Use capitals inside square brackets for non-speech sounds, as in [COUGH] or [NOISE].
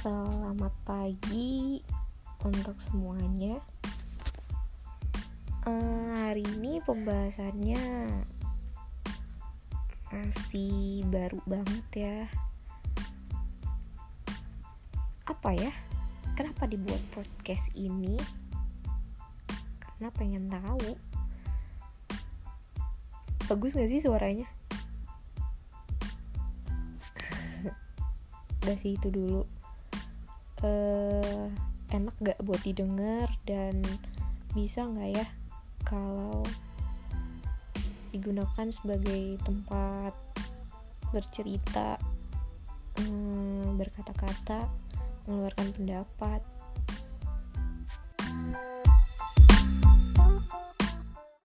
Selamat pagi untuk semuanya. Uh, hari ini pembahasannya masih baru banget ya. Apa ya? Kenapa dibuat podcast ini? Karena pengen tahu. Bagus gak sih suaranya? [LAUGHS] Udah sih itu dulu uh, enak gak buat didengar dan bisa nggak ya kalau digunakan sebagai tempat bercerita um, berkata-kata mengeluarkan pendapat